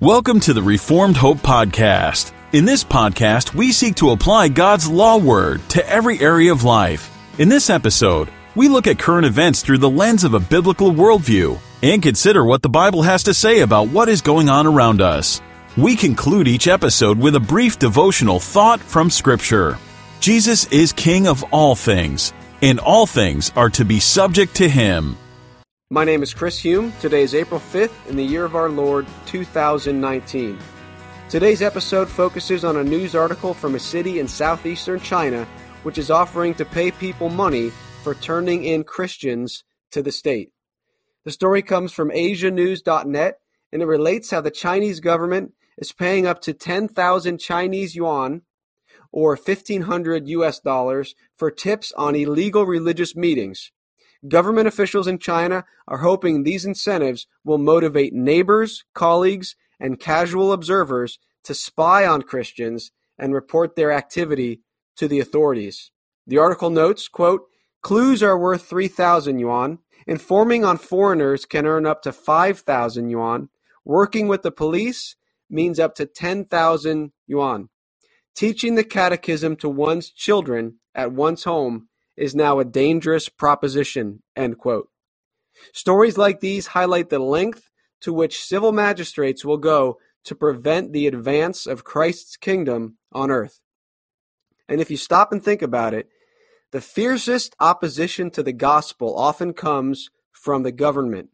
Welcome to the Reformed Hope Podcast. In this podcast, we seek to apply God's law word to every area of life. In this episode, we look at current events through the lens of a biblical worldview and consider what the Bible has to say about what is going on around us. We conclude each episode with a brief devotional thought from Scripture. Jesus is King of all things, and all things are to be subject to Him. My name is Chris Hume. Today is April 5th in the year of our Lord 2019. Today's episode focuses on a news article from a city in southeastern China which is offering to pay people money for turning in Christians to the state. The story comes from asianews.net and it relates how the Chinese government is paying up to 10,000 Chinese yuan or 1500 US dollars for tips on illegal religious meetings. Government officials in China are hoping these incentives will motivate neighbors, colleagues, and casual observers to spy on Christians and report their activity to the authorities. The article notes, quote, clues are worth 3,000 yuan. Informing on foreigners can earn up to 5,000 yuan. Working with the police means up to 10,000 yuan. Teaching the catechism to one's children at one's home is now a dangerous proposition. End quote. Stories like these highlight the length to which civil magistrates will go to prevent the advance of Christ's kingdom on earth. And if you stop and think about it, the fiercest opposition to the gospel often comes from the government.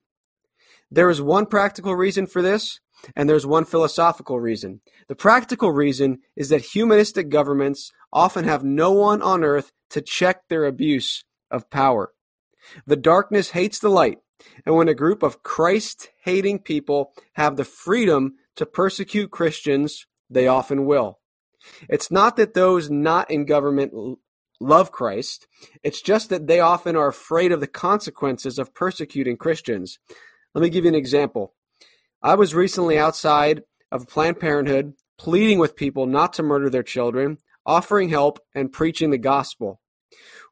There is one practical reason for this, and there's one philosophical reason. The practical reason is that humanistic governments often have no one on earth to check their abuse of power. The darkness hates the light, and when a group of Christ hating people have the freedom to persecute Christians, they often will. It's not that those not in government love Christ, it's just that they often are afraid of the consequences of persecuting Christians. Let me give you an example. I was recently outside of Planned Parenthood pleading with people not to murder their children, offering help, and preaching the gospel.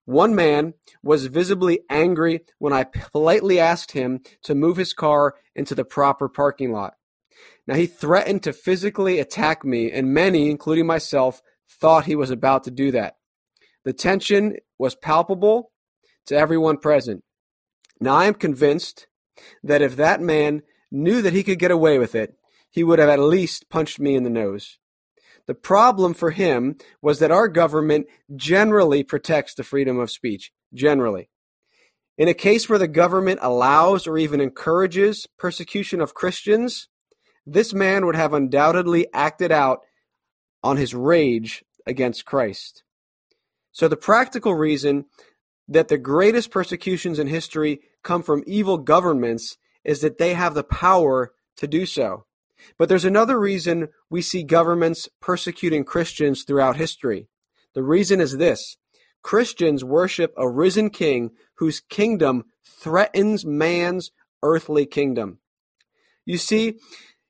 One man was visibly angry when I politely asked him to move his car into the proper parking lot. Now, he threatened to physically attack me, and many, including myself, thought he was about to do that. The tension was palpable to everyone present. Now, I am convinced that if that man knew that he could get away with it, he would have at least punched me in the nose. The problem for him was that our government generally protects the freedom of speech. Generally. In a case where the government allows or even encourages persecution of Christians, this man would have undoubtedly acted out on his rage against Christ. So, the practical reason that the greatest persecutions in history come from evil governments is that they have the power to do so. But there's another reason we see governments persecuting Christians throughout history. The reason is this Christians worship a risen king whose kingdom threatens man's earthly kingdom. You see,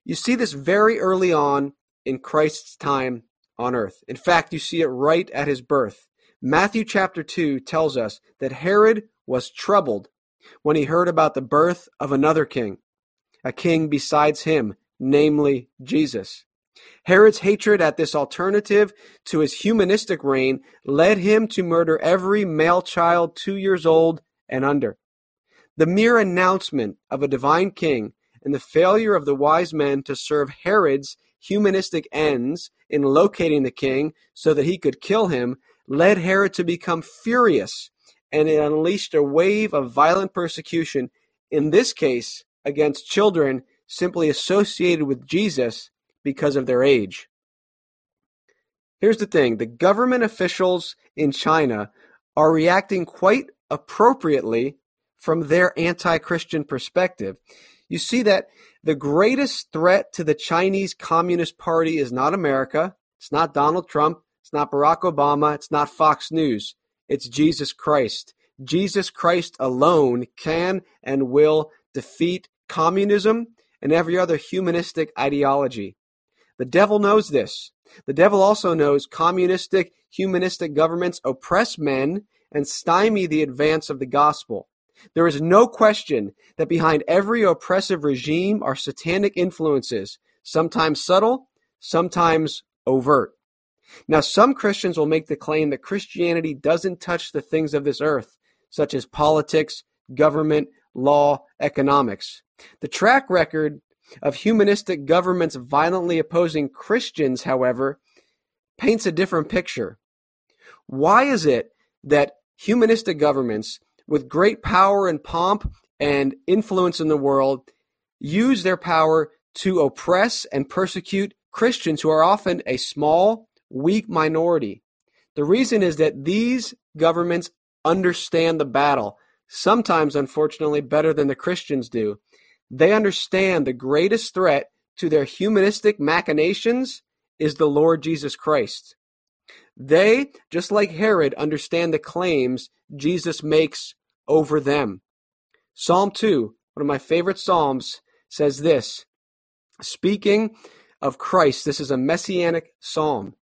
you see this very early on in Christ's time on earth. In fact, you see it right at his birth. Matthew chapter 2 tells us that Herod was troubled when he heard about the birth of another king, a king besides him, namely Jesus. Herod's hatred at this alternative to his humanistic reign led him to murder every male child two years old and under. The mere announcement of a divine king and the failure of the wise men to serve Herod's humanistic ends in locating the king so that he could kill him led Herod to become furious and it unleashed a wave of violent persecution, in this case against children simply associated with Jesus because of their age. Here's the thing the government officials in China are reacting quite appropriately from their anti Christian perspective. You see that the greatest threat to the Chinese Communist Party is not America, it's not Donald Trump, it's not Barack Obama, it's not Fox News. It's Jesus Christ. Jesus Christ alone can and will defeat communism and every other humanistic ideology. The devil knows this. The devil also knows communistic, humanistic governments oppress men and stymie the advance of the gospel. There is no question that behind every oppressive regime are satanic influences, sometimes subtle, sometimes overt. Now, some Christians will make the claim that Christianity doesn't touch the things of this earth, such as politics, government, law, economics. The track record of humanistic governments violently opposing Christians, however, paints a different picture. Why is it that humanistic governments with great power and pomp and influence in the world use their power to oppress and persecute Christians who are often a small, weak minority? The reason is that these governments understand the battle, sometimes, unfortunately, better than the Christians do. They understand the greatest threat to their humanistic machinations is the Lord Jesus Christ. They, just like Herod, understand the claims Jesus makes over them. Psalm 2, one of my favorite Psalms, says this Speaking of Christ, this is a messianic psalm.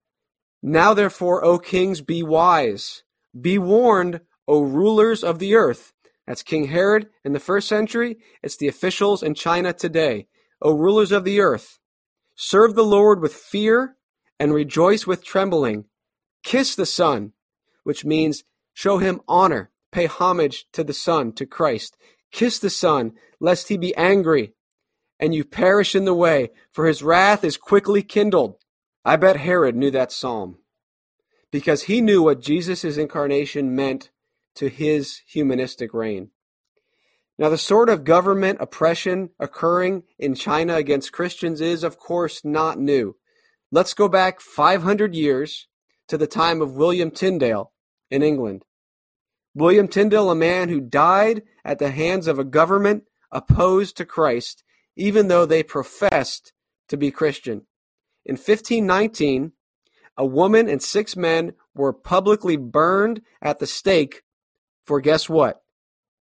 Now, therefore, O kings, be wise. Be warned, O rulers of the earth. That's King Herod in the first century. It's the officials in China today. O rulers of the earth, serve the Lord with fear and rejoice with trembling. Kiss the Son, which means show him honor, pay homage to the Son, to Christ. Kiss the Son, lest he be angry and you perish in the way, for his wrath is quickly kindled. I bet Herod knew that psalm because he knew what Jesus' incarnation meant to his humanistic reign. Now, the sort of government oppression occurring in China against Christians is, of course, not new. Let's go back 500 years to the time of William Tyndale in England. William Tyndale, a man who died at the hands of a government opposed to Christ, even though they professed to be Christian. In 1519, a woman and six men were publicly burned at the stake for guess what?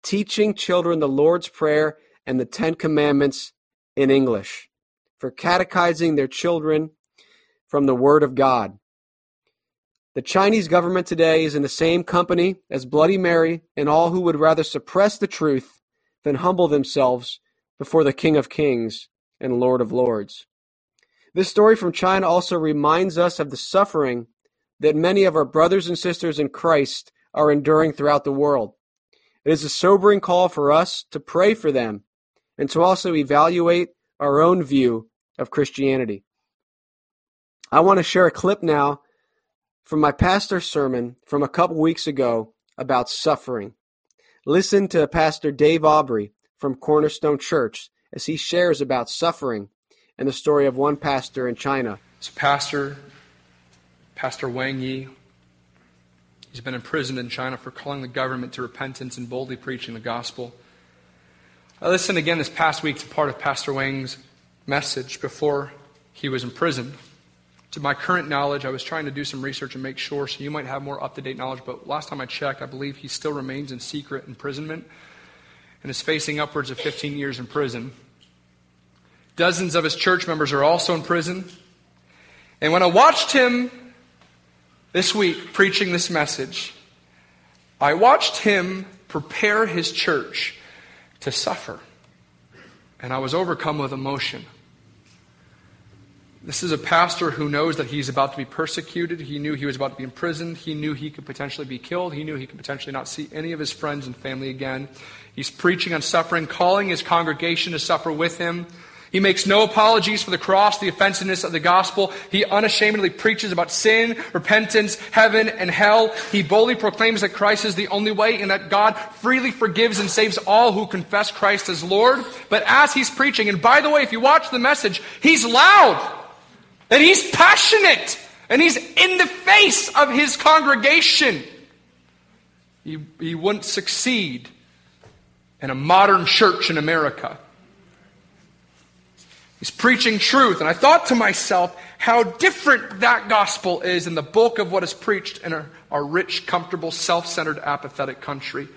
Teaching children the Lord's Prayer and the Ten Commandments in English, for catechizing their children from the Word of God. The Chinese government today is in the same company as Bloody Mary and all who would rather suppress the truth than humble themselves before the King of Kings and Lord of Lords. This story from China also reminds us of the suffering that many of our brothers and sisters in Christ are enduring throughout the world. It is a sobering call for us to pray for them and to also evaluate our own view of Christianity. I want to share a clip now from my pastor's sermon from a couple weeks ago about suffering. Listen to Pastor Dave Aubrey from Cornerstone Church as he shares about suffering and the story of one pastor in China. So, Pastor, Pastor Wang Yi, he's been imprisoned in China for calling the government to repentance and boldly preaching the gospel. I listened again this past week to part of Pastor Wang's message before he was imprisoned. To my current knowledge, I was trying to do some research and make sure, so you might have more up to date knowledge, but last time I checked, I believe he still remains in secret imprisonment and is facing upwards of 15 years in prison. Dozens of his church members are also in prison. And when I watched him this week preaching this message, I watched him prepare his church to suffer. And I was overcome with emotion. This is a pastor who knows that he's about to be persecuted. He knew he was about to be imprisoned. He knew he could potentially be killed. He knew he could potentially not see any of his friends and family again. He's preaching on suffering, calling his congregation to suffer with him. He makes no apologies for the cross, the offensiveness of the gospel. He unashamedly preaches about sin, repentance, heaven, and hell. He boldly proclaims that Christ is the only way and that God freely forgives and saves all who confess Christ as Lord. But as he's preaching, and by the way, if you watch the message, he's loud and he's passionate and he's in the face of his congregation. He, he wouldn't succeed in a modern church in America. He's preaching truth. And I thought to myself how different that gospel is in the bulk of what is preached in our, our rich, comfortable, self centered, apathetic country.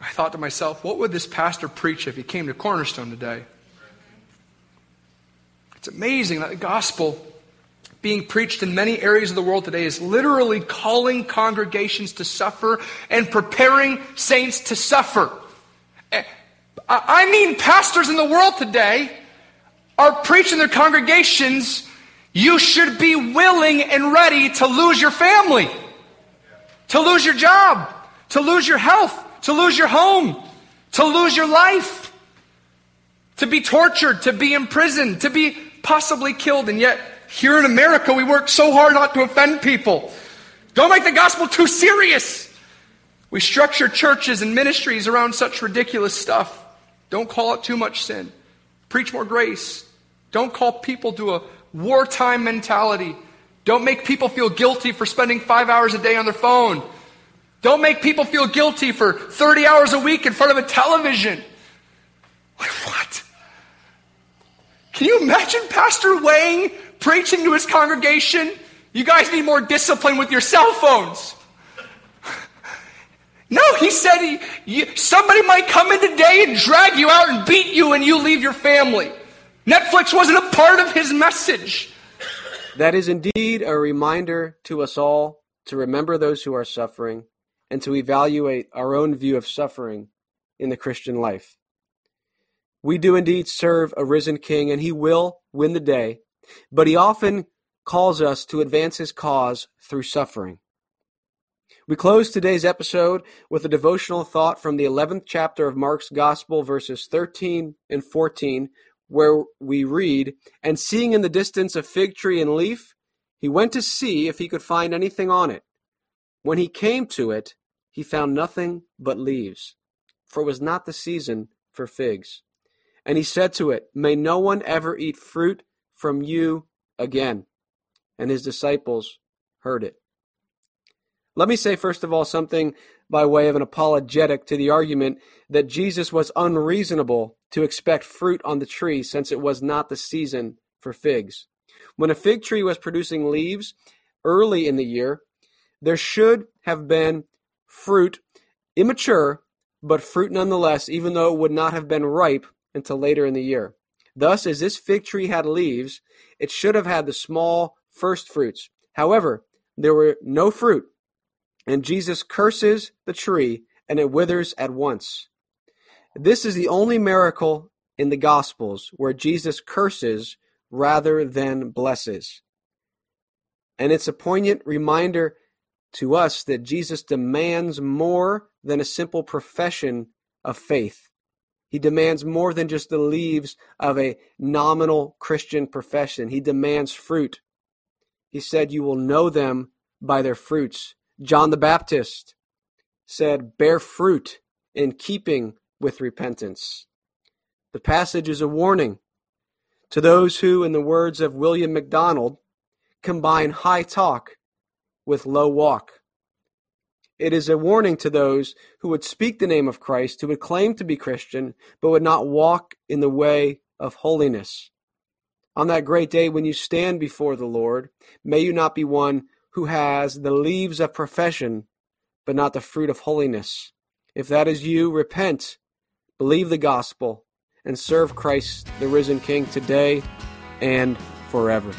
I thought to myself, what would this pastor preach if he came to Cornerstone today? It's amazing that the gospel being preached in many areas of the world today is literally calling congregations to suffer and preparing saints to suffer. I mean, pastors in the world today are preaching their congregations, you should be willing and ready to lose your family, to lose your job, to lose your health, to lose your home, to lose your life, to be tortured, to be imprisoned, to be possibly killed. And yet, here in America, we work so hard not to offend people. Don't make the gospel too serious. We structure churches and ministries around such ridiculous stuff. Don't call it too much sin. Preach more grace. Don't call people to a wartime mentality. Don't make people feel guilty for spending five hours a day on their phone. Don't make people feel guilty for 30 hours a week in front of a television. Like, what? Can you imagine Pastor Wang preaching to his congregation? You guys need more discipline with your cell phones. No, he said he, you, somebody might come in today and drag you out and beat you and you leave your family. Netflix wasn't a part of his message. That is indeed a reminder to us all to remember those who are suffering and to evaluate our own view of suffering in the Christian life. We do indeed serve a risen king, and he will win the day, but he often calls us to advance his cause through suffering. We close today's episode with a devotional thought from the 11th chapter of Mark's Gospel, verses 13 and 14, where we read, And seeing in the distance a fig tree and leaf, he went to see if he could find anything on it. When he came to it, he found nothing but leaves, for it was not the season for figs. And he said to it, May no one ever eat fruit from you again. And his disciples heard it. Let me say, first of all, something by way of an apologetic to the argument that Jesus was unreasonable to expect fruit on the tree since it was not the season for figs. When a fig tree was producing leaves early in the year, there should have been fruit, immature, but fruit nonetheless, even though it would not have been ripe until later in the year. Thus, as this fig tree had leaves, it should have had the small first fruits. However, there were no fruit and Jesus curses the tree, and it withers at once. This is the only miracle in the Gospels where Jesus curses rather than blesses. And it's a poignant reminder to us that Jesus demands more than a simple profession of faith. He demands more than just the leaves of a nominal Christian profession. He demands fruit. He said, You will know them by their fruits. John the Baptist said, Bear fruit in keeping with repentance. The passage is a warning to those who, in the words of William MacDonald, combine high talk with low walk. It is a warning to those who would speak the name of Christ, who would claim to be Christian, but would not walk in the way of holiness. On that great day when you stand before the Lord, may you not be one who has the leaves of profession, but not the fruit of holiness. If that is you, repent, believe the gospel, and serve Christ, the risen King, today and forever.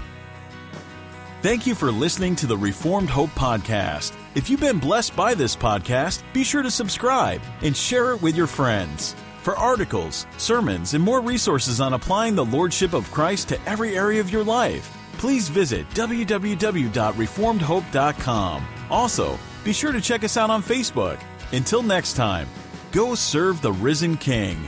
Thank you for listening to the Reformed Hope Podcast. If you've been blessed by this podcast, be sure to subscribe and share it with your friends. For articles, sermons, and more resources on applying the Lordship of Christ to every area of your life, please visit www.reformedhope.com. Also, be sure to check us out on Facebook. Until next time, go serve the risen King.